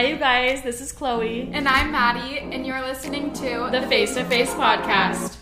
Hi, you guys. This is Chloe. And I'm Madi, and you're listening to the Face to Face Podcast.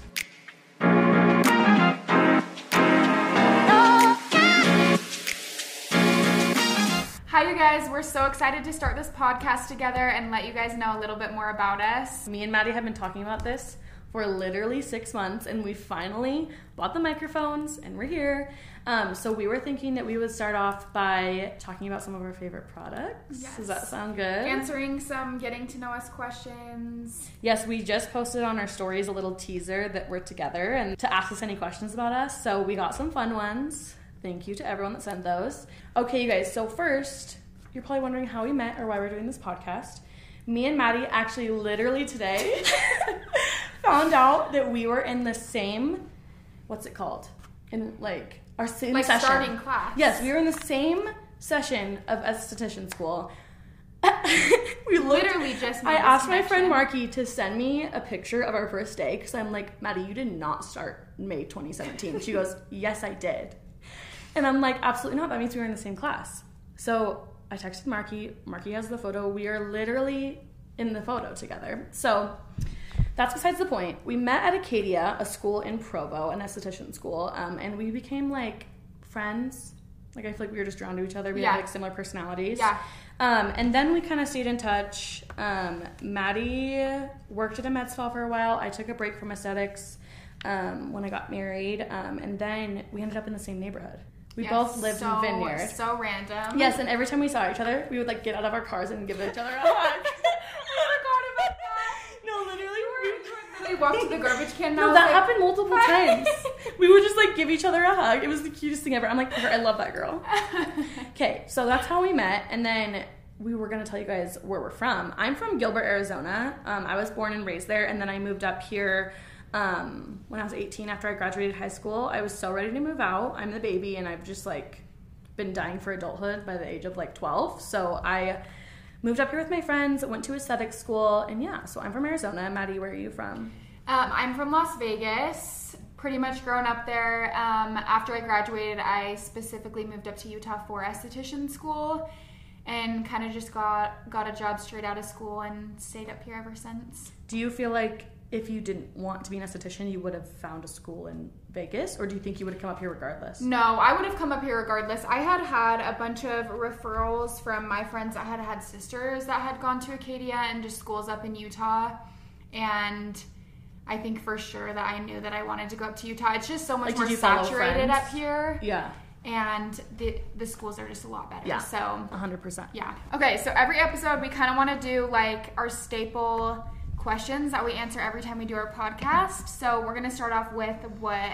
Hi, you guys. We're so excited to start this podcast together and let you guys know a little bit more about us. Me and Madi have been talking about this for literally six months, and we finally bought the microphones, and we're here. Um, so we were thinking that we would start off by talking about some of our favorite products. Yes. Does that sound good? Answering some getting to know us questions. Yes, we just posted on our stories a little teaser that we're together and to ask us any questions about us. So we got some fun ones. Thank you to everyone that sent those. Okay, you guys, so first, you're probably wondering how we met or why we're doing this podcast. Me and Madi actually literally today found out that we were in the same what's it called? In like our same Like session. starting class. Yes, we were in the same session of esthetician school. we looked, Literally just I asked my friend. Marky to send me a picture of our first day because I'm like, Madi, you did not start May 2017. She goes, Yes, I did. And I'm like, Absolutely not. That means we were in the same class. So I texted Marky. Marky has the photo. We are literally in the photo together. So that's besides the point. We met at Acaydia, a school in Provo, an esthetician school, um, and we became like friends. Like I feel like we were just drawn to each other. We Yeah. had like similar personalities. Yeah. Um, and then we kind of stayed in touch. Um, Madi worked at a med spa for a while. I took a break from aesthetics um, when I got married, um, and then we ended up in the same neighborhood. We Yes, both lived so, in Vineyard. So random. Yes, and every time we saw each other, we would like get out of our cars and give each other a hug. I forgot about that. no, literally, We walked to the garbage can. No, that like, happened multiple times. We would just like give each other a hug. It was the cutest thing ever. I'm like, I love that girl. Okay, so that's how we met, and then we were gonna tell you guys where we're from. I'm from Gilbert, Arizona. Um, I was born and raised there, and then I moved up here um, when I was 18 after I graduated high school. I was so ready to move out. I'm the baby, and I've just like been dying for adulthood by the age of like 12. So I moved up here with my friends, went to aesthetic school, and yeah. So I'm from Arizona. Madi, where are you from? Um, I'm from Las Vegas. Pretty much grown up there. Um, after I graduated, I specifically moved up to Utah for esthetician school, and kind of just got got a job straight out of school and stayed up here ever since. Do you feel like if you didn't want to be an esthetician, you would have found a school in Vegas, or do you think you would have come up here regardless? No, I would have come up here regardless. I had had a bunch of referrals from my friends. I had had sisters that had gone to Acaydia and just schools up in Utah, and. I think for sure that I knew that I wanted to go up to Utah. It's just so much Like, more saturated up here. Yeah, and the the schools are just a lot better. Yeah. So hundred percent. yeah. Okay, so every episode we kind of want to do like our staple questions that we answer every time we do our podcast. So we're gonna start off with what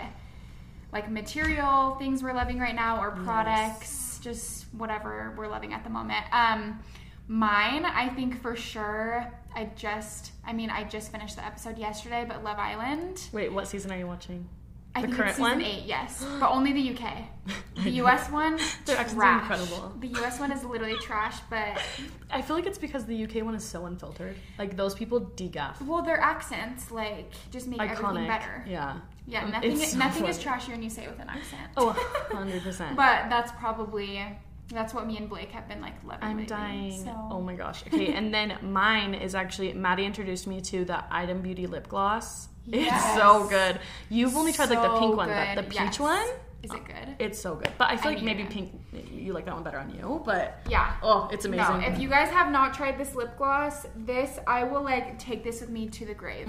like material things we're loving right now or products, just whatever we're loving at the moment. Um, mine, I think for sure. I just, I mean, I just finished the episode yesterday, but Love Island. Wait, what season are you watching? I The current one? eight, yes, but only the UK. The US one, Their accents are trash. incredible. The US one is literally trash, but I feel like it's because the UK one is so unfiltered. Like those people degaff. well, their accents like just make everything better. Yeah. Yeah, nothing so nothing is funny. trashier when you say it with an accent. Oh, hundred percent. but that's probably that's what me and Blake have been like loving. I'm lately, dying. So. Oh my gosh. Okay, and then mine is actually Madi introduced me to the Item Beauty lip gloss. It's so good. You've only tried like the pink one, but the peach yes. one, Is it good? it's so good. But I feel I like maybe it. pink, you like that one better on you. But Yeah. oh, it's amazing. No, if you guys have not tried this lip gloss, this I will like take this with me to the grave.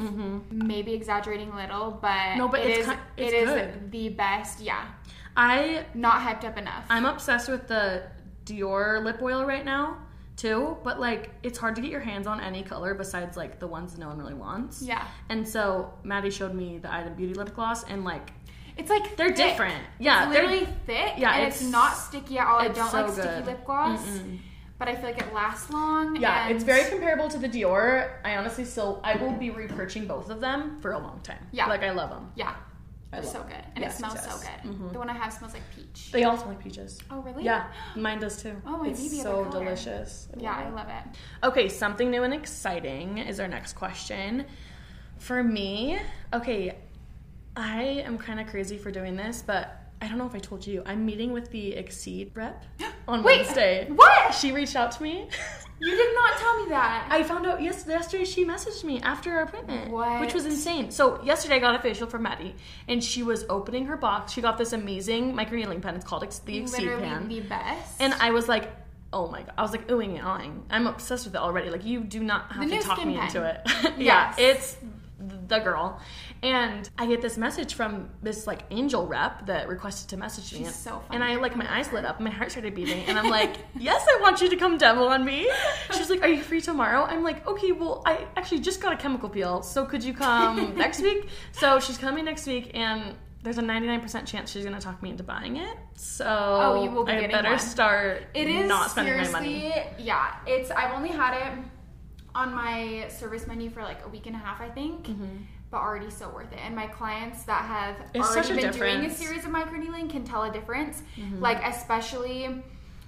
Maybe exaggerating a little, but Mm-hmm. No, but it it's is ki- it's it is the best. Yeah, I not hyped up enough. I'm obsessed with the Dior lip oil right now too, but like it's hard to get your hands on any color besides like the ones no one really wants. yeah, And so Madi showed me the Item Beauty lip gloss and like it's like they're thick. different. Yeah, it's they're- literally thick. Yeah, and it's, it's- not sticky at all. I don't so like sticky good. lip gloss, Mm-mm. but I feel like it lasts long. Yeah, it's very comparable to the Dior. I honestly still I will be repurchasing both of them for a long time. Yeah. like I love them. yeah. I love so good, and Yes, it smells yes. so good. Mhm. The one I have smells like peach. They all smell like peaches. oh really? Yeah, mine does too. Oh, I it's so delicious. Yeah, I love it. Okay, something new and exciting is our next question. For me, okay, I am kind of crazy for doing this, but I don't know if I told you. I'm meeting with the Exceed rep on Wait, Wednesday. what? She reached out to me. You did not tell me that? I found out yes yesterday. She messaged me after our appointment, What? which was insane. So yesterday I got a facial from Madi, and she was opening her box. She got this amazing microneedling pen. It's called Ex- the Exceed pen, the best. and I was like. Oh my god! I was like oohing and awing. I'm obsessed with it already. Like you do not have The to talk me pen. into it. yeah, Yes. it's the girl. And I get this message from this like angel rep that requested to message me. She's so funny. And I like my eyes lit up, my heart started beating, and I'm like, "Yes, I want you to come demo on me." She's like, "Are you free tomorrow?" I'm like, "Okay, well, I actually just got a chemical peel, so could you come next week?" So she's coming next week, and there's a 99% chance she's gonna talk me into buying it. So Oh, you will be I better one. start It is not spending seriously, my money. yeah. It's I've only had it on my service menu for like a week and a half, I think. Mm-hmm. But already so worth it. And my clients that have It's already been doing a. Mm-hmm. series of microneedling can tell a difference. Like especially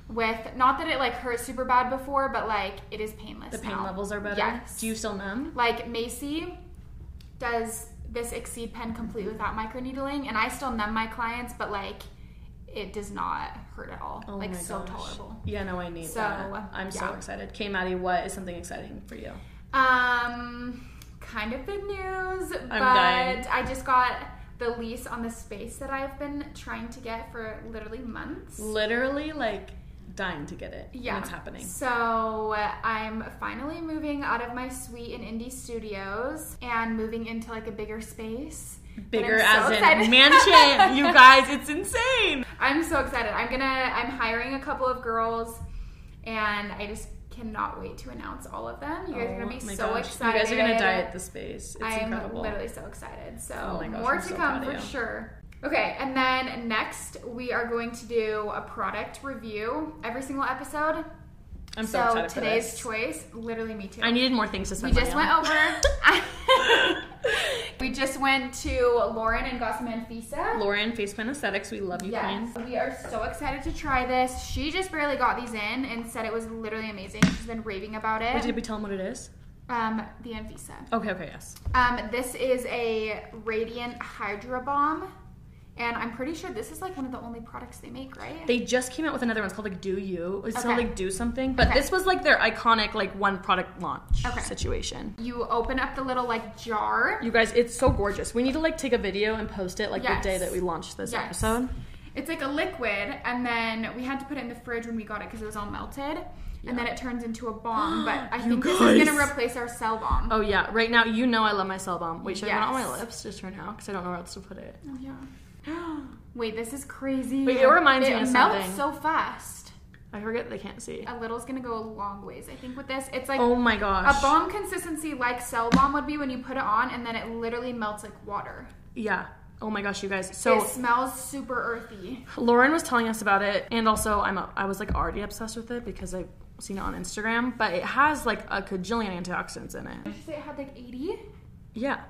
with not that it like hurt super bad before, but like it is painless. The pain now. levels are better. Yes. Do you still numb? like Macy does this Exceed pen completely without microneedling, and I still numb my clients, but like it does not hurt at all. Oh like so gosh. tolerable. Yeah, no, I need So, that. I'm so excited. Okay, Madi, what is something exciting for you? Um, kind of big news, but dying. I just got the lease on the space that I've been trying to get for literally months. Literally, like dying to get it. Yeah, and it's happening. So I'm finally moving out of my suite in Indie Studios and moving into like a bigger space. Bigger I'm so as excited. in mansion, you guys. It's insane. I'm so excited. I'm gonna. I'm hiring a couple of girls, and I just cannot wait to announce all of them. You guys are gonna oh be Oh so gosh. excited. You guys are gonna die at the space. It's I'm incredible. literally so excited. So Oh gosh, more I'm to so come for sure. Okay, and then next we are going to do a product review every single episode. I'm so, excited for today's choice, literally me too. I needed more things to we spend. just went over. we just went to Lauren and got some Anfisa. Lauren, Facepan Aesthetics. We love you, Yes, Queen. we are so excited to try this. She just barely got these in and said it was literally amazing. She's been raving about Wait, it. did we tell them what it is? Um, the Anfisa. Okay, okay, yes. Um, this is a Radiant Hydra Bomb, and I'm pretty sure this is like one of the only products they make, right? They just came out with another one. It's called like Do You. It's called like Do Something. But Okay. this was like their iconic like one product launch Okay. situation. you open up the little like jar. You guys, it's so gorgeous. We need to like take a video and post it like Yes. the day that we launched this Yes. episode. It's like a liquid, and then we had to put it in the fridge when we got it because it was all melted, and then it turns into a bomb. But I think this is gonna replace our cell bomb. Oh yeah, right now you know I love my cell bomb. Wait, should I put it on my lips just for now? Because I don't know where else to put it. Oh, yeah. Wait, this is crazy. Wait, it reminds it me of something. It melts so fast. I forget they can't see. A little's gonna go a long ways. I think with this, it's like Oh my gosh. a bomb consistency like cell bomb would be when you put it on, and then it literally melts like water. Yeah. Oh my gosh, you guys. So it smells super earthy. Lauren was telling us about it, and also I'm a, I was like already obsessed with it because I've seen it on Instagram. But it has like a cajillion antioxidants in it. Did you say it had like 80? Yeah.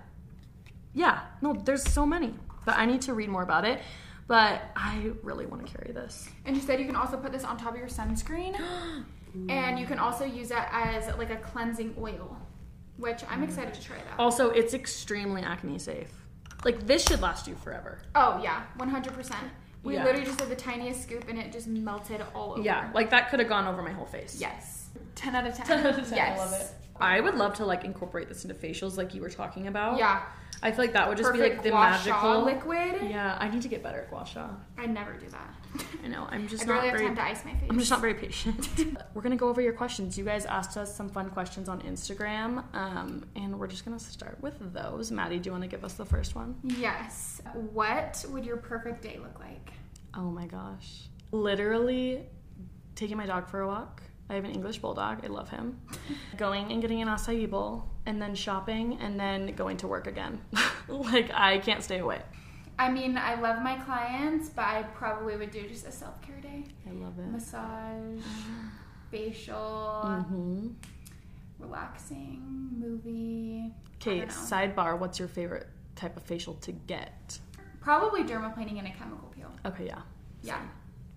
Yeah. No, there's so many. But I need to read more about it. But I really want to carry this. And you said you can also put this on top of your sunscreen, and you can also use it as like a cleansing oil, which I'm excited to try that. Also, it's extremely acne safe. Like this should last you forever. Oh yeah, 100%. We Yeah. literally just did the tiniest scoop, and it just melted all over. Yeah, like that could have gone over my whole face. Yes. 10 out of 10. 10 out of 10, Yes. I love it. I would love to like incorporate this into facials like you were talking about. Yeah. I feel like that would just Perfect be like the magical liquid. Yeah, I need to get better at gua sha. I never do that. I know. I'm just I not barely have very time to ice my face. I'm just not very patient. we're gonna go over your questions. You guys asked us some fun questions on Instagram, um, and we're just gonna start with those. Madi, do you want to give us the first one? Yes. What would your perfect day look like? Oh my gosh! Literally, taking my dog for a walk. I have an English bulldog. I love him. going and getting an acai bowl, and then shopping, and then going to work again. like I can't stay away. I mean, I love my clients, but I probably would do just a self care day. I love it. Massage, facial, Mm-hmm. relaxing, movie. Okay, I don't know. sidebar. What's your favorite type of facial to get? Probably dermaplaning and a chemical peel. Okay, yeah, Yeah,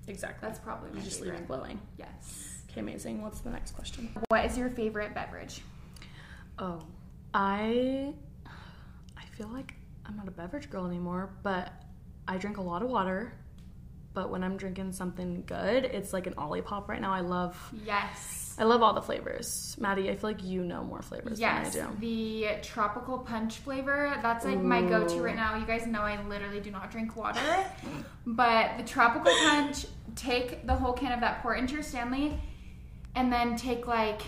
exactly. that's probably my You just favorite. leave it glowing. Yes. Okay, amazing. What's the next question? What is your favorite beverage? Oh, I I feel like I'm not a beverage girl anymore, but I drink a lot of water. But when I'm drinking something good, it's like an Olipop right now. I love Yes. I love all the flavors. Madi, I feel like you know more flavors Yes, than I do. the tropical punch flavor. That's like my go-to right now. You guys know I literally do not drink water, but the tropical punch. Take the whole can of that, pour into your Stanley, and then take like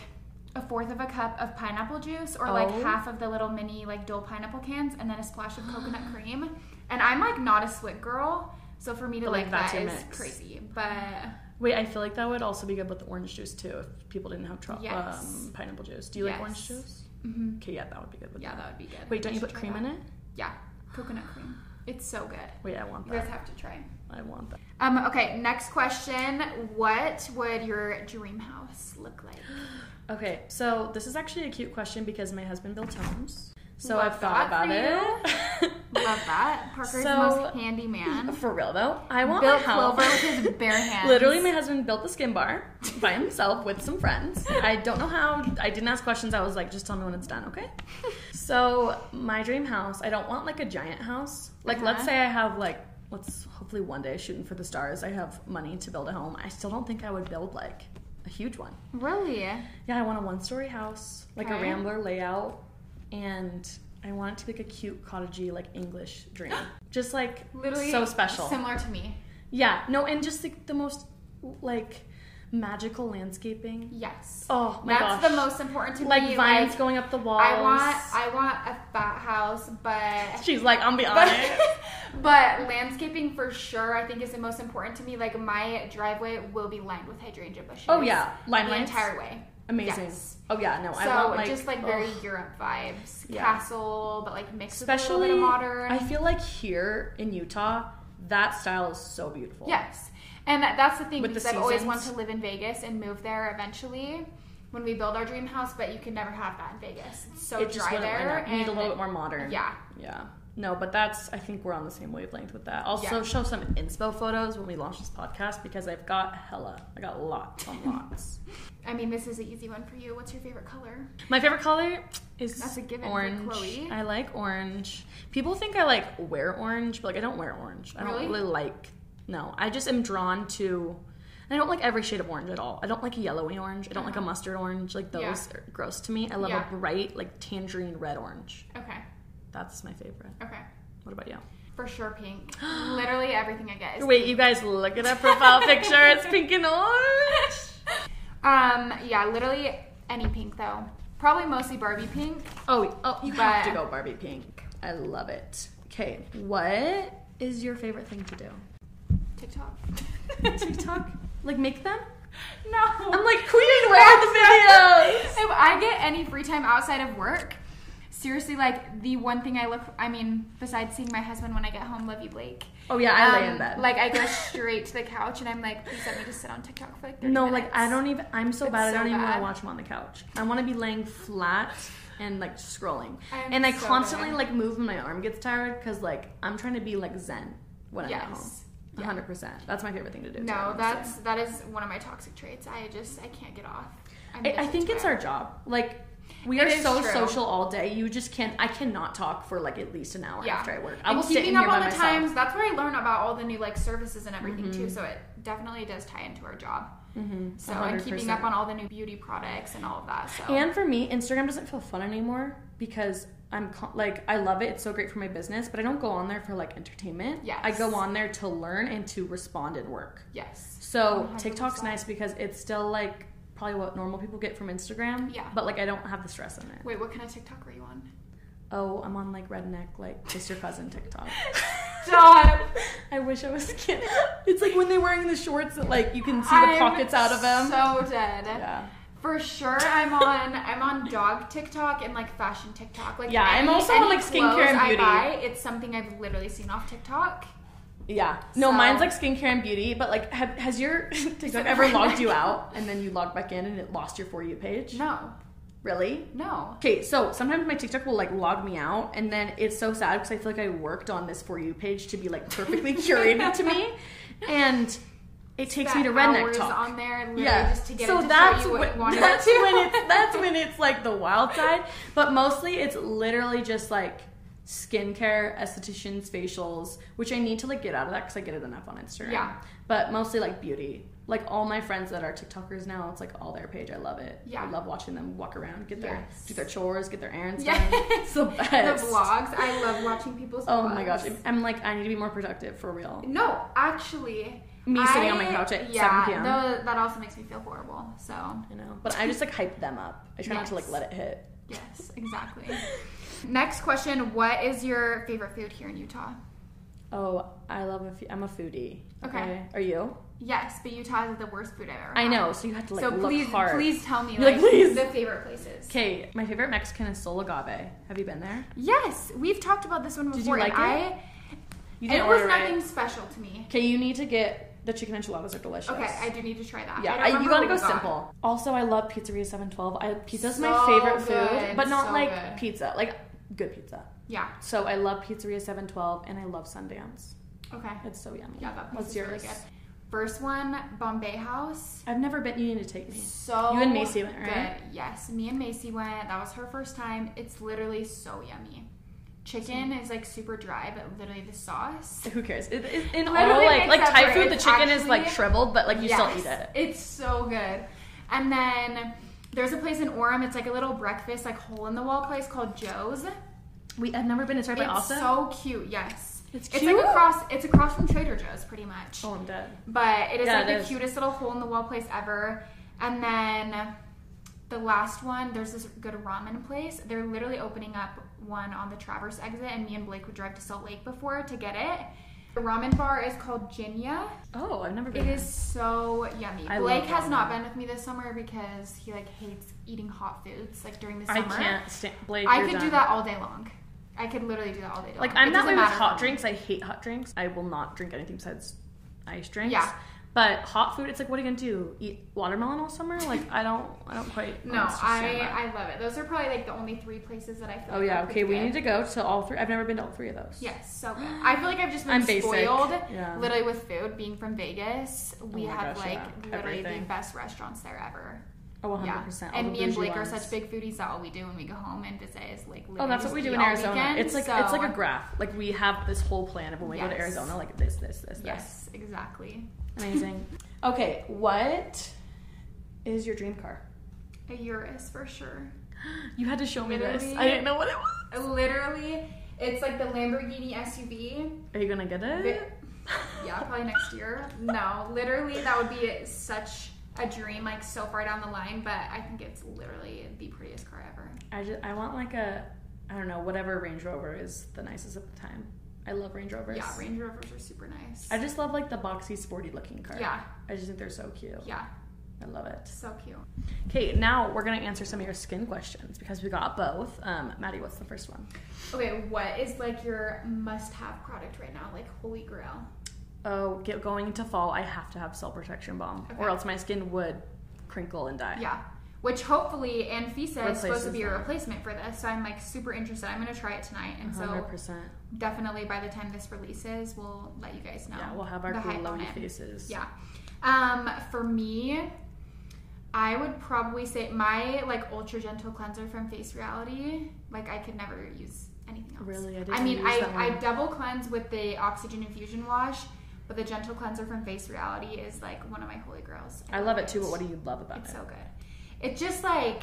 a fourth of a cup of pineapple juice, or like Oh. half of the little mini like dull pineapple cans, and then a splash of coconut cream. And I'm like not a sweet girl, so for me to But, like, that is mix. crazy. But Wait, I feel like that would also be good with the orange juice too if people didn't have tro- Yes. um, pineapple juice. Do you like orange Yes. juice? mhm. Okay, yeah, that would be good with yeah, that. that would be good. Wait, don't I you put cream in it? Yeah, coconut cream. It's so good. Wait, I want that. You guys have to try. I want that. Um, okay, next question. What would your dream house look like? Okay, so this is actually a cute question because my husband built homes. So Love I've thought about it. Love that. Parker's the So- most handy man. For real though, I want Built my house. Clover with his bare hands. Literally, my husband built the skin bar by himself with some friends. I don't know how. I didn't ask questions. I was like, just tell me when it's done, okay? So my dream house. I don't want like a giant house. Like, let's Uh-huh. say I have like, let's hopefully one day shooting for the stars. I have money to build a home. I still don't think I would build like a huge one. Really? Yeah, I want a one-story house, like a rambler layout, and I want it to be like a cute cottagey, like English dream. Just like Literally so special. Similar to me. Yeah, no, and just like the most like magical landscaping. Yes. Oh my god. That's gosh. the most important to me. like me. vines like, going up the walls. I want I want a fat house, but She's like, I'm beyond but, it. but landscaping for sure I think is the most important to me. Like my driveway will be lined with hydrangea bushes. Oh yeah, line the lights. entire way. Amazing. Yes. Oh yeah, no, So I want like just like very ugh. Europe vibes, Yeah. castle, but like mixed with a little bit of modern. I feel like here in Utah, that style is so beautiful. yes, and that, that's the thing With the because I've always wanted to live in Vegas and move there eventually when we build our dream house. But you can never have that in Vegas. It's so it dry there. You need a little bit more modern. Yeah, Yeah. No, but that's I think we're on the same wavelength with that. Also Yeah. show some inspo photos when we launch this podcast because I've got hella. I got lots on lots. I mean this is an easy one for you. What's your favorite color? My favorite color is That's a given orange. Chloe. I like orange. People think I like wear orange, but like I don't wear orange. I Really? don't really like. No, I just am drawn to. I don't like every shade of orange at all. I don't like a yellowy orange. I don't like a mustard orange. Like those Uh-huh. Yeah. are gross to me. I love Yeah. a bright like tangerine red orange. Okay, That's my favorite. okay, What about you? for sure pink. Literally everything I get Wait, you guys look at that profile picture. It's pink and orange. Um, yeah, literally any pink though. Probably mostly Barbie pink. Oh, oh, you have to go Barbie pink. I love it. Okay, what is your favorite thing to do? TikTok. TikTok? like make them? No. I'm like, Queen, where are the videos? If I get any free time outside of work, seriously, like the one thing I look, I mean, besides seeing my husband when I get home, love you, Blake. Oh yeah, I lay um, in bed. Like I go straight to the couch and I'm like, please let me just sit on TikTok for like 30 no, minutes. like I don't even. I'm so It's bad. I don't even want to watch them on the couch. I want to be laying flat and like scrolling. I'm and I so constantly bad. like move when my arm gets tired because like I'm trying to be like zen when I'm at home. Yeah. hundred percent. That's my favorite thing to do. No, honestly. that's that is one of my toxic traits. I just I can't get off. I'm I, I think it's it. our job. Like we It are so true. social all day. You just can't. I cannot talk for like at least an hour Yeah. after I work. I and will sit in up here by the myself. times. That's where I learn about all the new like services and everything Mm-hmm. too. So it definitely does tie into our job. Mhm, So and keeping up on all the new beauty products and all of that. So And for me, Instagram doesn't feel fun anymore because I'm like I love it. It's so great for my business, but I don't go on there for like entertainment. Yes. I go on there to learn and to respond and work. yes, So 100%. TikTok's nice because it's still like probably what normal people get from Instagram. Yeah. But like I don't have the stress in it. Wait, what kind of TikTok were you on? Oh, I'm on like redneck like kiss your cousin TikTok. Stop. I wish I was skinny. It's like when they're wearing the shorts that like you can see the I'm pockets out of them. So dead. yeah. For sure, I'm on I'm on dog TikTok and like fashion TikTok. Like Yeah, I'm any- also on, like, skincare and I beauty. buy, it's something I've literally seen off TikTok. Yeah. No, So- mine's like skincare and beauty, but like have, has your TikTok ever logged you out and then you log back in and it lost your for you page? No, Really? no. Okay, so sometimes my TikTok will like log me out, and then it's so sad because I feel like I worked on this for you page to be like perfectly curated to me, and it takes me to redneck talk. on there, literally yeah, just to get so that's show you what when, that's to. when it's that's when it's like the wild side, but mostly it's literally just like skincare, estheticians, facials, which I need to like get out of that because I get it enough on Instagram. Yeah. but mostly like beauty Like all my friends that are TikTokers now, it's like all their page. I love it. Yeah. I love watching them walk around, get their Yes. do their chores, get their errands Yeah. done. It's the best. the vlogs. I love watching people's Oh vlogs. my gosh, I'm like I need to be more productive for real. No, actually. Me sitting on my couch at yeah, 7 p.m. tho- that also makes me feel horrible. So, I know, but I just like hype them up. I try not to like let it hit. yes, exactly. Next question What is your favorite food here in Utah? Oh, I love a. F- I'm a foodie. Okay. Are you? Yes, but Utah is the worst food I've ever I had. know. So you have to like so look please, hard. please tell me like, like, "Please." the favorite places. Okay, my favorite Mexican is Sol Agave. Have you been there? Yes, we've talked about this one before. Did you before. like and it? I, You it didn't was order nothing it. special to me. Okay, you need to get the chicken enchiladas are delicious. Okay, I do need to try that. Yeah, I I, you gotta go simple. Also, I love Pizzeria 712. I, pizza's my So favorite good, food, but not so like good. pizza, like good pizza. Yeah. So I love Pizzeria 712 and I love Sundance. Okay. It's so yummy. Yeah, that What's is really yours? good. First one, Bombay House. I've never been. You need to take me. So You and Macy went, right? Good. Yes, me and Macy went. That was her first time. It's literally so yummy. Chicken is like super dry, but literally the sauce. Who cares? It, it, in all like like Thai food, the It's chicken is like shriveled, but like you still eat it. It's so good. And then there's a place in Orem. It's like a little breakfast, like hole in the wall place called Joe's. We I've never been. It's right by It's so cute. Yes. It's It's cute? like across. It's across from Trader Joe's, pretty much. oh, I'm dead. But it is Yeah, like it the is. cutest little hole in the wall place ever. And then the last one, there's this good ramen place. They're literally opening up one on the Traverse exit, and me and Blake would drive to Salt Lake before to get it. The ramen bar is called Jinya. Oh, I've never been. It there. is so yummy. I Blake has not been with me this summer because he like hates eating hot foods like during the summer. I can't stand. Blake, I could do that all day long. I could literally do that all day long. Like I'm It that way with hot drinks. I hate hot drinks. I will not drink anything besides ice drinks. Yeah. But hot food, it's like, what are you gonna do? Eat watermelon all summer? Like I don't, I don't quite. No, I that. I love it. Those are probably like the only three places that I feel. Oh like yeah. are Okay, we good. need to go to all three. I've never been to all three of those. Yes, so good. I feel like I've just been I'm basic. spoiled, Yeah. literally with food. Being from Vegas, oh we Oh have gosh, like yeah. literally Everything. the best restaurants there ever. Oh, 100 Yeah, percent. and me and Blake are such big foodies that all we do when we go home and visit is like. Oh, literally that's what we do eat in all Arizona. weekend, it's like so- it's like a graph. Like we have this whole plan of when we go to Arizona, like this, this, this, this. Yes, exactly. Amazing. okay, what is your dream car? A Urus for sure. You had to show me this. I didn't know what it was. Literally, it's like the Lamborghini SUV. Are you gonna get it? Yeah, probably next year. No, literally, that would be such a dream, like so far down the line. But I think it's literally the prettiest car ever. I just I want like a I don't know whatever Range Rover is the nicest at the time. I love Range Rovers. Yeah, Range Rovers are super nice. I just love like the boxy, sporty looking car. Yeah. I just think they're so cute. yeah, I love it. so cute. Okay, now we're gonna answer some of your skin questions because we got both. Um, Madi, what's the first one? Okay, what is like your must-have product right now? Like holy grail. Oh, get going into fall, I have to have cell protection balm, or else my skin would crinkle and die. Yeah. Which hopefully Anfisa is supposed to be a replacement for this, so I'm like super interested. I'm gonna try it tonight, and hundred so definitely by the time this releases, we'll let you guys know. Yeah, we'll have our glowy faces. Yeah. Um, for me, I would probably say my like ultra gentle cleanser from Face Reality. Like I could never use anything else. Really? I I mean, I, I double cleanse with the oxygen infusion wash, but the gentle cleanser from Face Reality is like one of my holy grails. I love it too, but what do you love about It's it? It's so good. It just like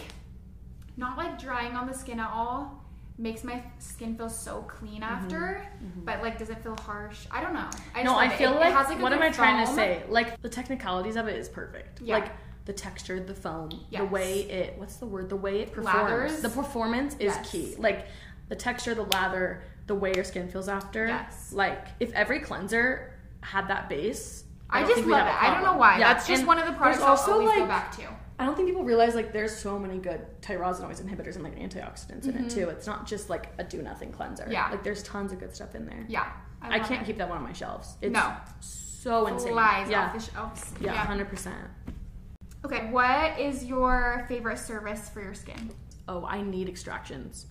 not like drying on the skin at all. Makes my skin feel so clean after, but like does it feel harsh. I don't know. I just Mm-hmm. no, I it. feel It- it like, has, like, what am I trying to say? Like the technicalities of it is perfect. Yeah. Like the texture, the foam, the way it what's the word? The way it performs. Lathers. The performance is Yes. key. Like the texture, the lather, the way your skin feels after. Yes. Like if every cleanser had that base. I, don't just love it. i don't know why. Yeah, That's just and one of the products I'll also, always go back to. I don't think people realize like there's so many good tyrosinase inhibitors and like antioxidants in it Mhm. too. It's not just like a do nothing cleanser. Yeah. Like there's tons of good stuff in there. Yeah, I, love can't it. keep that one on my shelves. It's No. so insane. Flies yeah. off the shelves. yeah, hundred percent. Okay, what is your favorite service for your skin? Oh, I need extractions.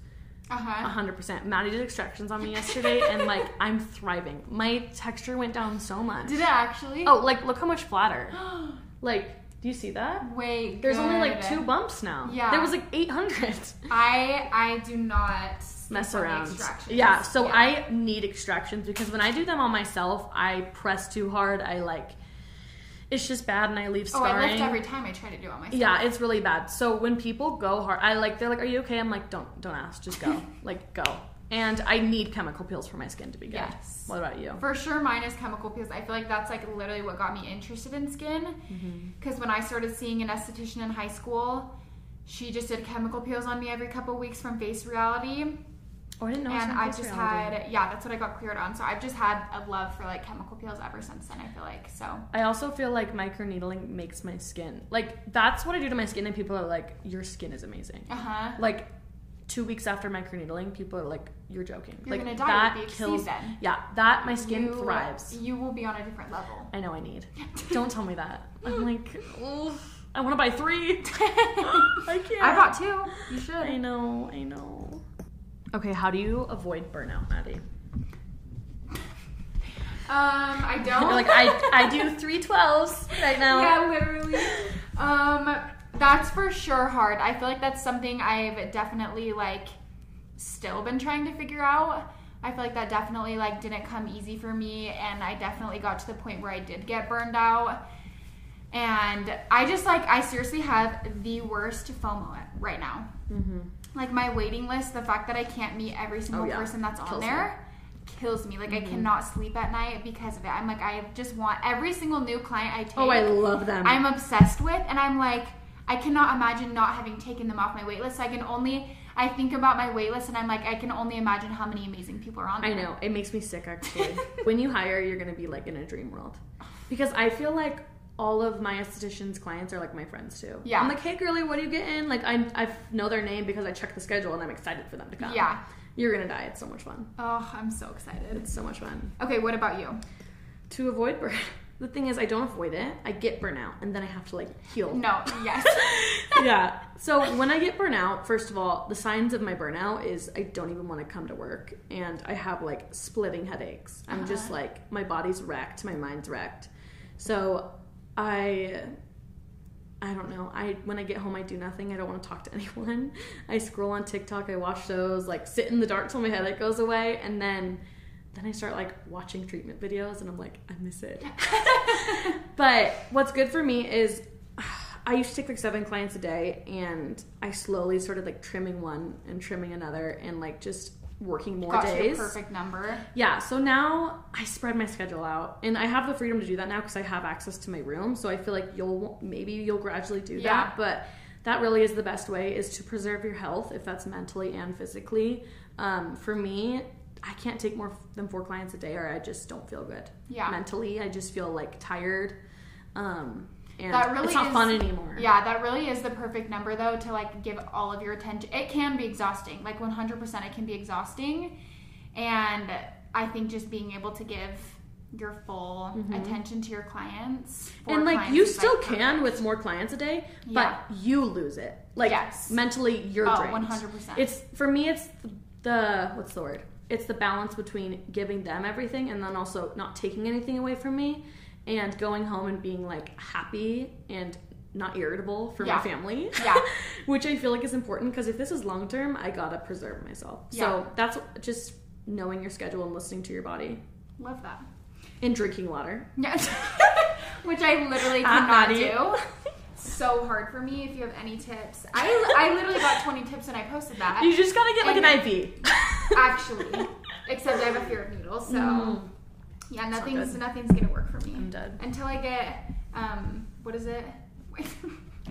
Uh huh. hundred percent. Madi did extractions on me yesterday, and like I'm thriving. My texture went down so much. Did it actually? Oh, like look how much flatter. Like, do you see that? wait. There's only like two bumps now. Yeah. There was like eight hundred. I I do not Mess around. extractions. Yeah, so Yeah. I need extractions because when I do them on myself, I press too hard. I like it's just bad and I leave Oh. I lift every time I try to do it on myself. Yeah, it's really bad. So when people go hard, I like they're like, "Are you okay?" I'm like, "Don't don't ask, just go." like go. And I need chemical peels for my skin to be good. Yes. What about you? For sure, mine is chemical peels. I feel like that's like literally what got me interested in skin. Mm-hmm. Because when I started seeing an esthetician in high school, she just did chemical peels on me every couple weeks from Face Reality, Oh, I didn't know. and I just Reality. had yeah, that's what I got cleared on. So I've just had a love for like chemical peels ever since then. I feel like so. I also feel like microneedling makes my skin like that's what I do to my skin, and people are like, "Your skin is amazing." Uh huh. Like two weeks after microneedling, people are like, "You're joking." You're like gonna die that kills. then. Yeah, that my skin you, thrives. You will be on a different level. I know I need. Don't tell me that. I'm like, "Ugh, I want to buy three. I can't. I bought two. You should. I know, I know. Okay, how do you avoid burnout, Madi? Um, I don't. Like, I, I do three twelves right now. Yeah, literally. Um, that's for sure hard. I feel like that's something I've definitely like still been trying to figure out. I feel like that definitely like didn't come easy for me, and I definitely got to the point where I did get burned out. And I just like I seriously have the worst FOMO right now. Mm-hmm. Like my waiting list, the fact that I can't meet every single Oh, yeah. person that's on Kills there kills me. Like I Mhm. cannot sleep at night because of it. I'm like I just want every single new client I take. Oh, I love them. I'm obsessed with, and I'm like, I cannot imagine not having taken them off my wait list. I can only, I think about my wait list, and I'm like, I can only imagine how many amazing people are on there. I know. It makes me sick actually. when you hire, you're gonna be like in a dream world. Because I feel like all of my estheticians clients are like my friends too. Yeah. I'm like, hey girly, what are you getting? Like I I know their name because I check the schedule and I'm excited for them to come. Yeah. You're gonna die. It's so much fun. Oh, I'm so excited. It's so much fun. Okay, what about you? To avoid burn the thing is I don't avoid it. I get burnout and then I have to like heal. No, yes. yeah. So when I get burnout, first of all, the signs of my burnout is I don't even want to come to work and I have like splitting headaches. I'm just Uh-huh. like my body's wrecked, my mind's wrecked. So I I don't know. I when I get home I do nothing. I don't want to talk to anyone. I scroll on TikTok, I watch those, like sit in the dark till my headache goes away and then then I start like watching treatment videos and I'm like, I miss it. But what's good for me is I used to take like seven clients a day and I slowly started like trimming one and trimming another and like just working more Got days. perfect number. Yeah, so now I spread my schedule out and I have the freedom to do that now because I have access to my room. So I feel like you'll maybe you'll gradually do Yeah. that, but that really is the best way is to preserve your health if that's mentally and physically. Um, for me, I can't take more than four clients a day or I just don't feel good. Yeah. Mentally, I just feel like tired. Um, and That really it's not is- fun anymore. Yeah, that really is the perfect number though to like give all of your attention. It can be exhausting. Like 100% it can be exhausting. And I think just being able to give your full attention to your clients Mm-hmm. and like clients you still like, can perfect. with more clients a day, Yeah. but you lose it. Like Yes. mentally, you're Oh, drained. 100%. It's for me. It's the, the what's the word? It's the balance between giving them everything and then also not taking anything away from me, and going home and being like happy and not irritable for Yeah. my family. Yeah. which I feel like is important because if this is long term, I gotta preserve myself. Yeah. So that's just knowing your schedule and listening to your body Love that. and drinking water. Yeah. Which I literally cannot do. So hard for me. If you have any tips, I I literally got 20 tips and I posted that. You just gotta get like And- an IV. Actually. Except I have a fear of needles, so Mm. yeah, nothing's nothing's gonna work for me I'm dead. until I get um what is it?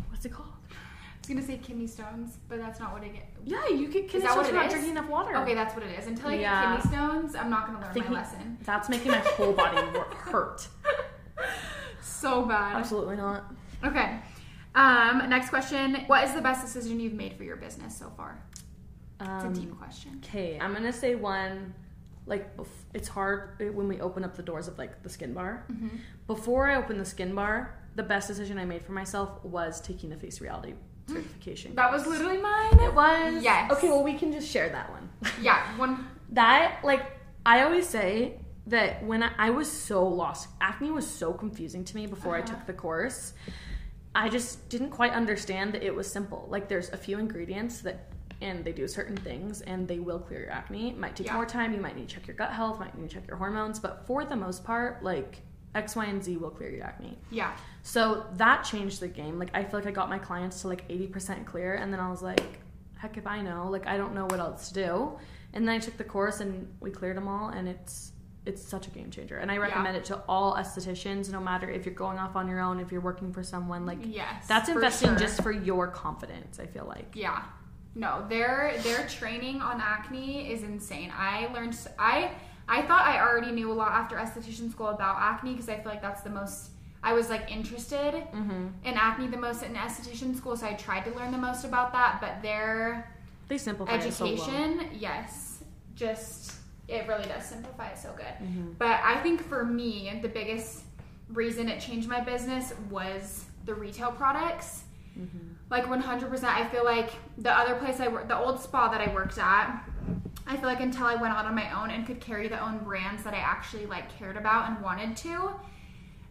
What's it called? I was gonna say kidney stones, but that's not what I get. Yeah, you can. Can Is that what it not drinking enough water. Okay, that's what it is. Until I Yeah. get kidney stones, I'm not gonna learn my lesson. That's making my whole body hurt. So bad. Absolutely not. Okay. Um, next question. What is the best decision you've made for your business so far? It's a Um, deep question. Okay, I'm gonna say one. Like it's hard uh, when we open up the doors of like the skin bar. Mm-hmm. Before I opened the skin bar, the best decision I made for myself was taking the face reality certification. That was literally mine. It was. Yes. Okay, well we can just share that one. Yeah, one. that like I always say that when I, I was so lost, acne was so confusing to me before I Uh-huh. took the course. I just didn't quite understand that it was simple. Like there's a few ingredients that and they do certain things and they will clear your acne. It might take Yeah. more time, you might need to check your gut health, might need to check your hormones, but for the most part, like X, Y, and Z will clear your acne. Yeah. So that changed the game. Like I feel like I got my clients to like 80% clear and then I was like, heck if I know. Like I don't know what else to do. And then I took the course and we cleared them all and it's it's such a game changer. And I recommend Yeah. it to all estheticians no matter if you're going off on your own, if you're working for someone like Yes. that's for investing sure. just for your confidence, I feel like. Yeah. No, their their training on acne is insane. I learned I I thought I already knew a lot after esthetician school about acne because I feel like that's the most I was like interested Mhm. in acne the most in esthetician school, so I tried to learn the most about that. But their They simplify it so well. education, yes, just it really does simplify it so good. Mhm. But I think for me, the biggest reason it changed my business was the retail products. Mhm. Like 100%, I feel like the other place I worked, the old spa that I worked at, I feel like until I went out on my own and could carry the own brands that I actually like cared about and wanted to,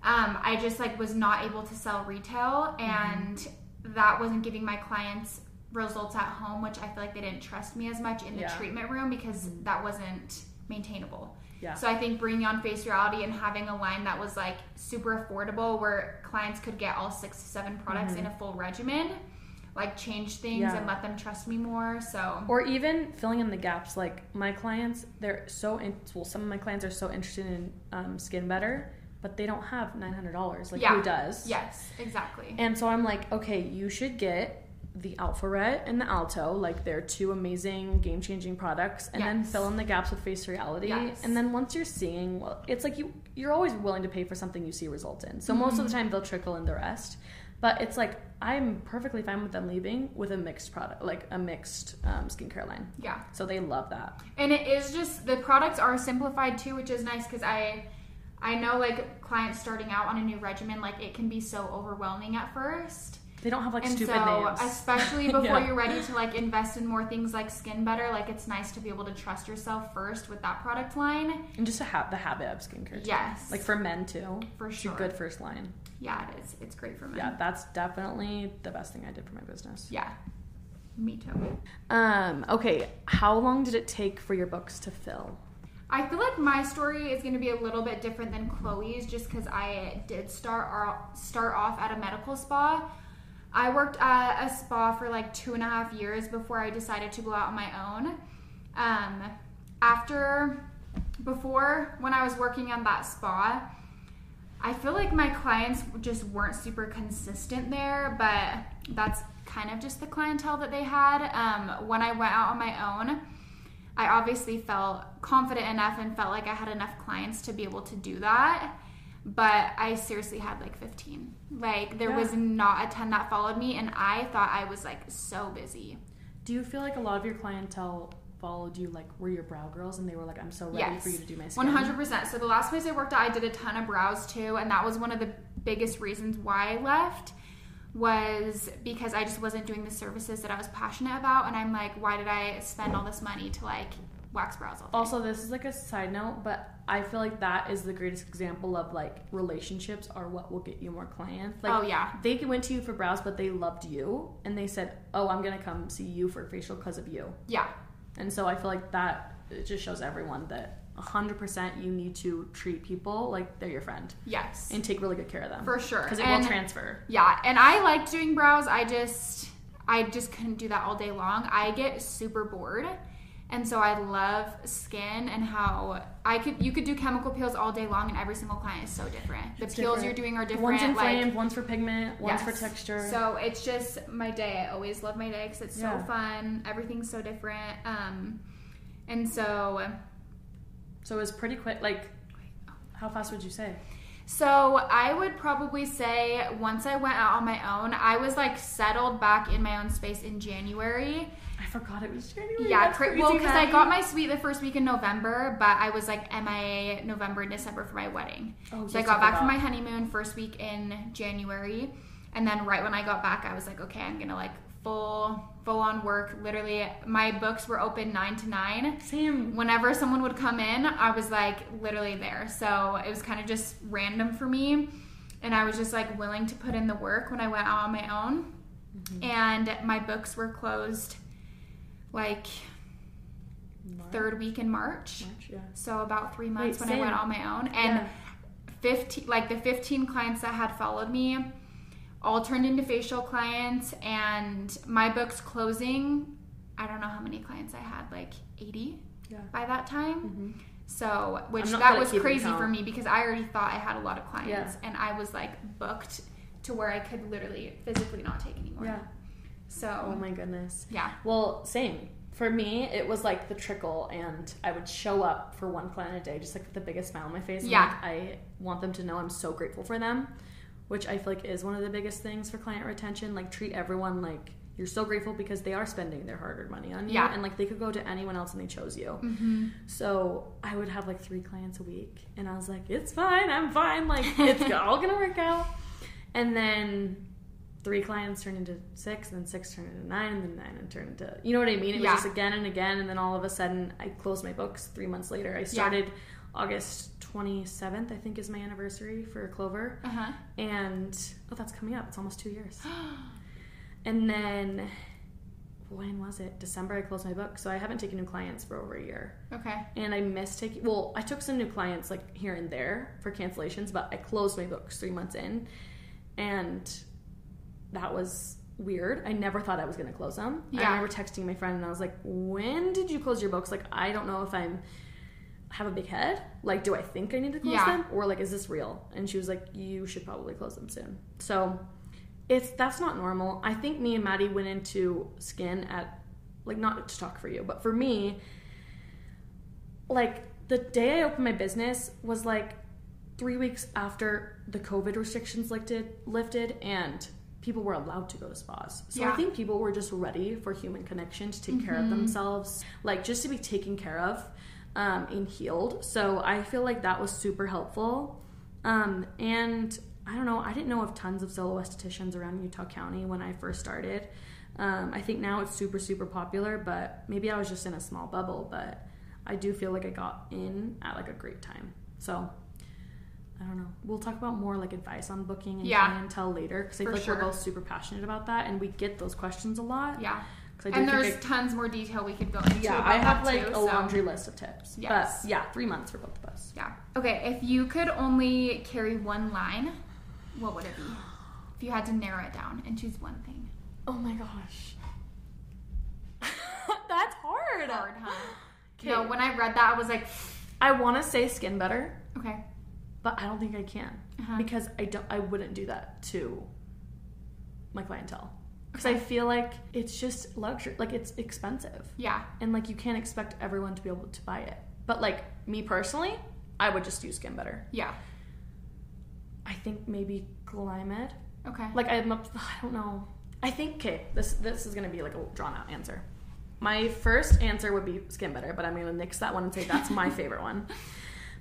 um, I just like was not able to sell retail, and that wasn't giving my clients results at home, which I feel like they didn't trust me as much in the Yeah. treatment room because that wasn't maintainable. Yeah. So I think bringing on Face Reality and having a line that was like super affordable, where clients could get all six to seven products in a full regimen, like change things Yeah. and let them trust me more. So or even filling in the gaps like my clients they're so in, well some of my clients are so interested in um, skin better but they don't have $900 like Yeah. who does yes, exactly. and so i'm like okay you should get the alpharet and the alto like they're two amazing game-changing products and then fill in the gaps with face reality Yes. and then once you're seeing well it's like you you're always willing to pay for something you see results in so most Mm-hmm. of the time they'll trickle in the rest but it's like i'm perfectly fine with them leaving with a mixed product like a mixed um, skincare line yeah. so they love that. And it is just the products are simplified too, which is nice because I I know like clients starting out on a new regimen, like it can be so overwhelming at first. They don't have like and stupid so names. especially before Yeah. you're ready to like invest in more things like skin better, like it's nice to be able to trust yourself first with that product line. and just to have the habit of skincare. Too. Yes. Like for men too. For It's a sure. good first line. Yeah, it is. It's great for men. Yeah, that's definitely the best thing I did for my business. Yeah. Me too. Um, okay, how long did it take for your books to fill? I feel like my story is going to be a little bit different than Chloe's just because I did start start off at a medical spa. I worked at a spa for like two and a half years before I decided to go out on my own. Um, after, before when I was working on that spa, I feel like my clients just weren't super consistent there, but that's kind of just the clientele that they had. Um, when I went out on my own, I obviously felt confident enough and felt like I had enough clients to be able to do that. But I seriously had like 15. Like, there Yeah. was not a ton that followed me, and I thought I was like so busy. Do you feel like a lot of your clientele followed you, like were your brow girls, and they were like, "I'm so ready Yes. for you to do my skin." One hundred percent. So the last place I worked at, I did a ton of brows too, and that was one of the biggest reasons why I left. Was because I just wasn't doing the services that I was passionate about, and I'm like, why did I spend all this money to like wax brows all day? Also, this is like a side note, but I feel like that is the greatest example of like relationships are what will get you more clients. Like, oh yeah, they went to you for brows, but they loved you, and they said, "Oh, I'm gonna come see you for facial because of you." yeah, And so I feel like that it just shows everyone that 100% you need to treat people like they're your friend yes, and take really good care of them for sure. because it And- will transfer. Yeah, and I liked doing brows. I just I just couldn't do that all day long. I get super bored. And so I love skin and how I could you could do chemical peels all day long and every single client is so different. The It's peels different. you're doing are different. One's inflamed, like, one's for pigment, one's for texture. So it's just my day. I always love my day because it's Yeah. so fun. Everything's so different. Um, and so so it was pretty quick. Like, how fast would you say? So I would probably say once I went out on my own, I was like settled back in my own space in January. I forgot it was January. Yeah, cra- well, because I got my suite the first week in November, but I was like MIA November and December for my wedding. Oh, so I got back from my honeymoon first week in January, and then right when I got back, I was like, okay, I'm gonna like full full on work. Literally, my books were open nine to nine. Same. Whenever someone would come in, I was like literally there. So it was kind of just random for me, and I was just like willing to put in the work when I went out on my own. Mm-hmm. And my books were closed like March, third week in March. March, yeah. So about three months Wait, when I went on my own. And Yeah. 15 like the 15 clients that had followed me all turned into facial clients and my book's closing I don't know how many clients I had like 80 Yeah. by that time. So, which that was crazy for me because I already thought I had a lot of clients Yeah. and I was like booked to where I could literally physically not take anymore. Yeah. So, Oh my goodness. yeah. Well, same. For me, it was like the trickle, and I would show up for one client a day, just like with the biggest smile on my face. Yeah. like, I want them to know I'm so grateful for them, which I feel like is one of the biggest things for client retention. Like, treat everyone like you're so grateful because they are spending their hard earned money on you. Yeah. And like, they could go to anyone else and they chose you. Mm-hmm. So I would have like three clients a week, and I was like, it's fine, I'm fine, like it's all gonna work out. And then three clients turned into six, and then six turned into nine, and then nine and turned into you know what I mean? It was just again and again, and then all of a sudden I closed my books three months later. I started August 27th, I think is my anniversary for Clover, Uh huh. and oh, that's coming up. It's almost two years. And then when was it? December. I closed my book, so I haven't taken new clients for over a year okay. and I missed taking. Well, I took some new clients like here and there for cancellations, but I closed my books three months in, and that was weird. I never thought I was going to close them. I Yeah. remember texting my friend and I was like, "When did you close your books?" Like, I don't know if I'm have a big head. Like, do I think I need to close Yeah. them, or like, is this real? And she was like, "You should probably close them soon." So. It's that's not normal. I think me and Madi went into skin at like not to talk for you, but for me, like the day I opened my business was like three weeks after the COVID restrictions lifted, lifted and people were allowed to go to spas. So I think people were just ready for human connection to take care Mm-hmm. of themselves, like just to be taken care of um, and healed. So I feel like that was super helpful. Um, and I don't know, I didn't know of tons of solo estheticians around Utah County when I first started. Um, I think now it's super, super popular, but maybe I was just in a small bubble. But I do feel like I got in at like a great time. So I don't know. We'll talk about more like advice on booking and Yeah. clientele later because I feel like sure. we're both super passionate about that and we get those questions a lot. Yeah. 'Cause I do And there's I- tons more detail we could go into. yeah, I have like too, a so- laundry list of tips. Yes. But yeah, three months for both of us. Yeah. Okay, if you could only carry one line, what would it be? If you had to narrow it down and choose one thing. Oh my gosh. That's hard. Hard, huh? Okay. No, when I read that, I was like, I want to say skin better, okay. But I don't think I can Uh-huh. because I don't. I wouldn't do that to my clientele because I feel like it's just luxury. Like it's expensive, Yeah. and like you can't expect everyone to be able to buy it. But like me personally, I would just use skin better. Yeah. I think maybe Glymed. Okay. Like I'm up. I don't know. I think okay. This this is gonna be like a drawn out answer. My first answer would be skin better, but I'm gonna nix that one and say that's my favorite one.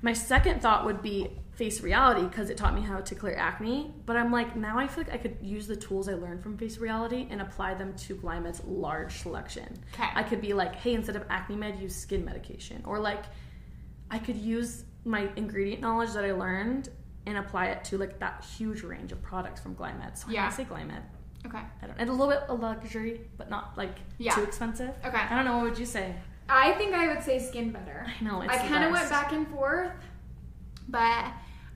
My second thought would be face reality because it taught me how to clear acne. But I'm like now I feel like I could use the tools I learned from face reality and apply them to Glymed's large selection. 'Kay. I could be like, hey, instead of acne med, use skin medication, or like I could use my ingredient knowledge that I learned and apply it to like that huge range of products from Glymed. So Yeah. I say Glymed. okay. I don't. And a little bit of luxury, but not like Yeah. too expensive. Okay. I don't know. What would you say? I think I would say skin better. I know. It's I kind of went back and forth, but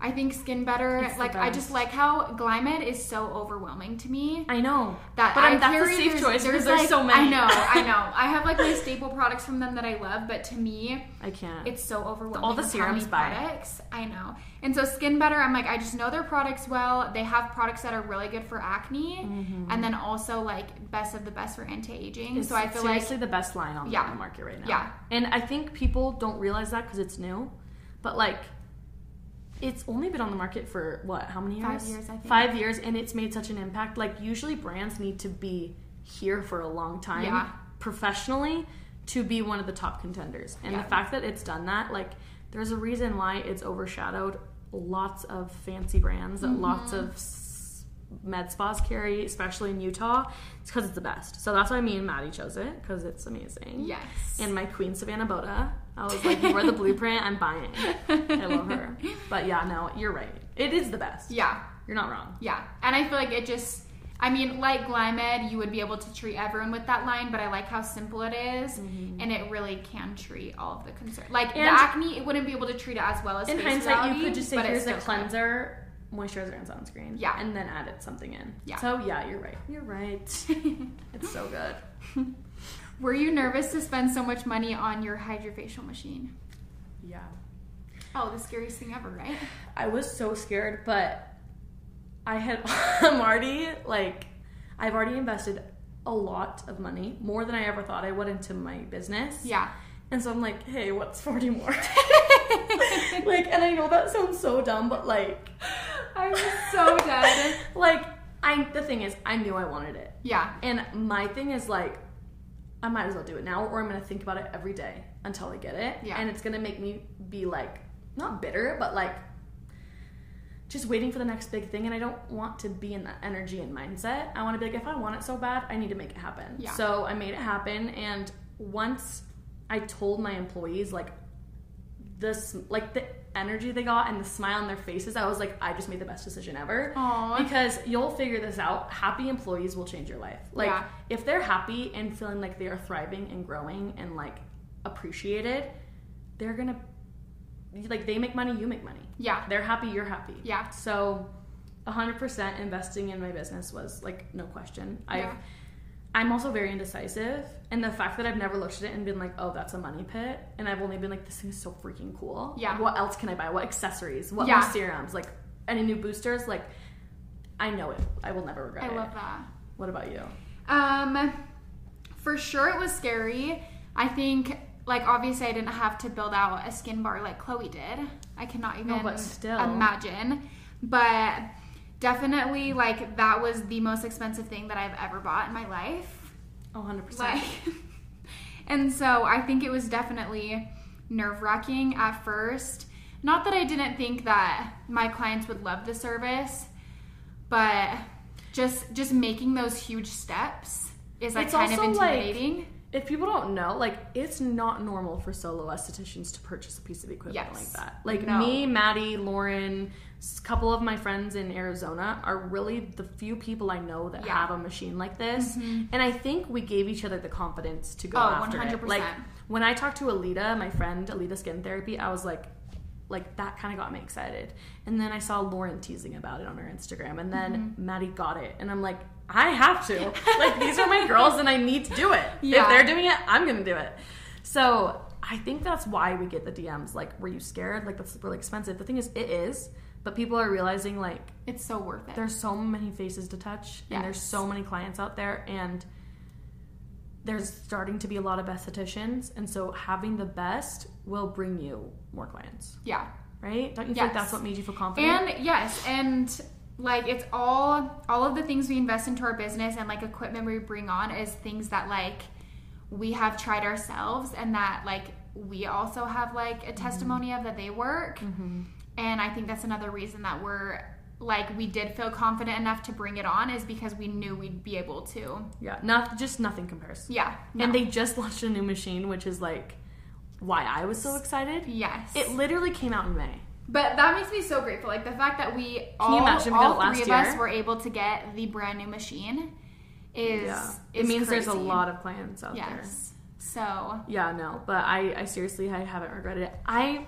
I think skin better. It's like I just like how Glymed is so overwhelming to me. I know. That But I I'm- that's a safe there's, choice because there's, there's like, so many. I know, I know. I have like my staple products from them that I love, but to me, I can't. it's so overwhelming. All the serums by products. I know. And so Skin Better, I'm like, I just know their products well. They have products that are really good for acne, and then also like best of the best for anti-aging. Mm-hmm. So I feel like seriously the best line on Yeah. the market right now. Yeah. And I think people don't realize that because it's new, but like. It's only been on the market for what? How many years? Five years, I think. Five years, and it's made such an impact. Like usually, brands need to be here for a long time, Yeah. professionally, to be one of the top contenders. And Yeah. the fact that it's done that, like, there's a reason why it's overshadowed lots of fancy brands that Mm-hmm. lots of med spas carry, especially in Utah. It's because it's the best. So that's why me and Madi chose it because it's amazing. yes. And my queen Savannah Boda, I was like, you are the blueprint. I'm buying. I love her. But yeah, no, you're right. It is the best. yeah, You're not wrong. yeah. And I feel like it just I mean, like Glymed, you would be able to treat everyone with that line, but I like how simple it is, and it really can treat all of the concerns. Like the Mm-hmm. Acne, it wouldn't be able to treat it as well as In face hindsight, you could just say, but it here's a still could. cleanser, moisturizer, and sunscreen. Yeah. And then added something in. Yeah. So, yeah, you're right. You're right. it's so good. Were you nervous to spend so much money on your hydrofacial machine? Yeah. Oh, the scariest thing ever, right? I was so scared, but I had, I'm already, like, I've already invested a lot of money, more than I ever thought I would into my business. Yeah. And so I'm like, hey, what's 40 more? like, and I know that sounds so dumb, but like, I was so dead. like, I, the thing is, I knew I wanted it. Yeah. And my thing is like, I might as well do it now, or I'm gonna think about it every day until I get it. Yeah. And it's gonna make me be like, not bitter, but like, just waiting for the next big thing. And I don't want to be in that energy and mindset. I want to be like, if I want it so bad, I need to make it happen. Yeah. So I made it happen. And once I told my employees, like, this, like the energy they got and the smile on their faces, I was like, I just made the best decision ever. Aw. Because you'll figure this out. Happy employees will change your life. Like Yeah. if they're happy and feeling like they are thriving and growing and like appreciated, they're gonna like they make money, you make money. Yeah. They're happy, you're happy. Yeah. So 100% investing in my business was like no question. I Yeah. I'm also very indecisive, and the fact that I've never looked at it and been like, "Oh, that's a money pit," and I've only been like, "This thing is so freaking cool." Yeah. Like, what else can I buy? What accessories? What Yeah. more serums? Like any new boosters? Like, I know it. I will never regret it. I it. love that. What about you? Um, for sure it was scary. I think, like, obviously I didn't have to build out a skin bar like Chloe did. I cannot even but still. imagine. But definitely, like, that was the most expensive thing that I've ever bought in my life. Oh, 100%. Like, and so I think it was definitely nerve wracking at first. Not that I didn't think that my clients would love the service, but just just making those huge steps is like It's kind of also, like, intimidating. if people don't know, like it's not normal for solo estheticians to purchase a piece of equipment Yes. like that. Like No. me, Madi, Lauren, a couple of my friends in Arizona are really the few people I know that Yeah. have a machine like this. And I think we gave each other the confidence to go Oh, after 100%. it. Like when I talked to Alita, my friend, Alita Skin Therapy, I was like, like that kind of got me excited. And then I saw Lauren teasing about it on her Instagram, and then Mm-hmm. Madi got it, and I'm like, I have to. like these are my girls, and I need to do it. Yeah. If they're doing it, I'm gonna do it. So I think that's why we get the DMs. Like, were you scared? Like that's really expensive. The thing is, it is, but people are realizing like It's so worth it. there's so many faces to touch and there's so many clients out there and there's starting to be a lot of estheticians and so having the best will bring you more clients yeah. right don't you think Yes. that's what made you feel confident And yes, and like it's all all of the things we invest into our business and like equipment we bring on is things that like we have tried ourselves and that like we also have like a mm-hmm. testimony of that they work. Mm-hmm. And I think that's another reason that we're like we did feel confident enough to bring it on is because we knew we'd be able to. yeah not just nothing compares Yeah. no. and they just launched a new machine which is like why i was so excited yes. it literally came out in may But that makes me so grateful. Like the fact that we all, you imagine we all three of us were able to get the brand new machine is yeah is it means there's a lot of plans out there Yes. So Yeah, no, but I, I seriously, I haven't regretted it. I,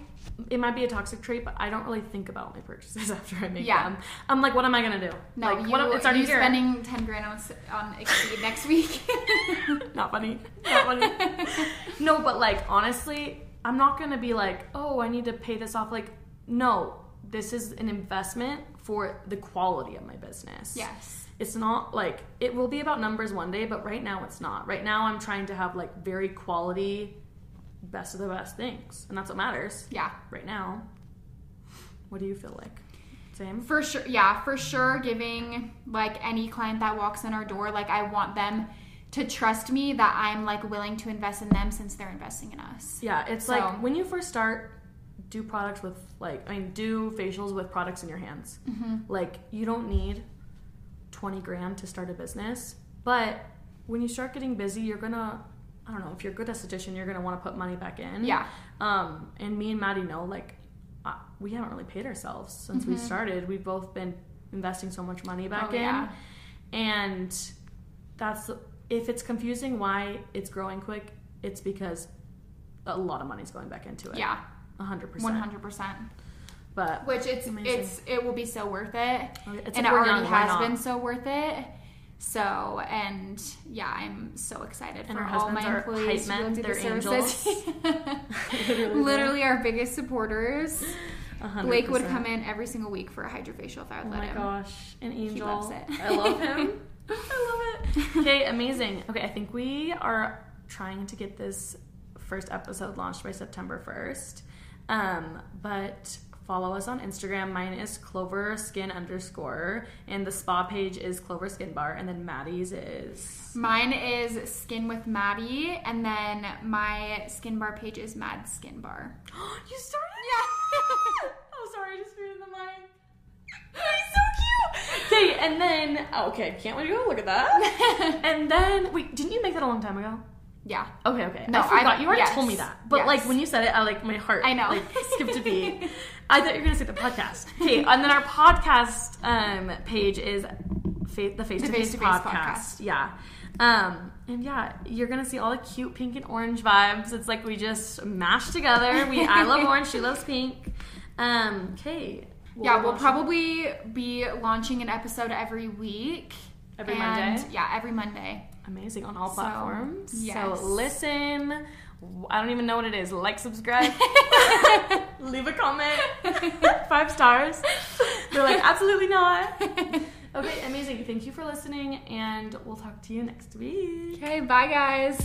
it might be a toxic trait, but I don't really think about my purchases after I make Yeah. them. I'm like, what am I gonna do? no, like, you, what am- it's already you here. spending ten grand on on Exceed next week. Not funny. Not funny. no, but like honestly, I'm not gonna be like, oh, I need to pay this off. Like, no, this is an investment for the quality of my business. yes. It's not like it will be about numbers one day, but right now it's not. Right now I'm trying to have like very quality, best of the best things, and that's what matters. Yeah. right now. What do you feel like? Same? For sure, yeah, for sure. Giving like any client that walks in our door, like I want them to trust me that I'm like willing to invest in them since they're investing in us. Yeah, it's So- like when you first start, do products with like I mean, do facials with products in your hands. Mm-hmm. Like you don't need twenty grand to start a business, but when you start getting busy, you're gonna I don't know if you're a good esthetician, you're gonna want to put money back in. Yeah. Um, and me and Madi know like uh, we haven't really paid ourselves since we Mhm. started. We've both been investing so much money back Oh, in. yeah. And that's if it's confusing why it's growing quick, it's because a lot of money's going back into it. Yeah, 100%. hundred percent. But Which it's Amazing. it's it will be so worth it, it's and it already has been so worth it. So and yeah, I'm so excited And for all my employees to men, go they're services. Literally. Literally our biggest supporters. 100%. Blake would come in every single week for a hydrofacial if I Oh would let my gosh, an angel. loves it. I love him. I love it. Okay, amazing. Okay, I think we are trying to get this first episode launched by September 1st. Um, but follow us on Instagram. Mine is Clover Skin underscore, and the spa page is Clover Skin Bar, and then Madi's is. Mine is Skin with Madi, and then my skin bar page is Mad Skin Bar. you started? Yeah. oh, sorry, I just threw it in the mic. He's so cute. Okay, and then oh, okay, can't wait to go look at that. and then wait, didn't you make that a long time ago? Yeah. Okay, okay. No, I forgot. I- you already yes, told me that. But yes. like when you said it, I like my heart. I know. Like skipped a beat. I thought you were gonna say the podcast. Okay, and then our podcast um, page is fa- the face to face podcast. Yeah. Um, and yeah, you're gonna see all the cute pink and orange vibes. It's like we just mashed together. We I love orange, she loves pink. Um, okay. yeah, we'll probably be launching an episode every week. Every And- Monday? Yeah, every Monday. Amazing on all So, platforms. yes. So listen. I don't even know what it is. Like, subscribe, leave a comment, five stars. They're like, absolutely not. Okay, amazing. Thank you for listening, and we'll talk to you next week. Okay, bye guys.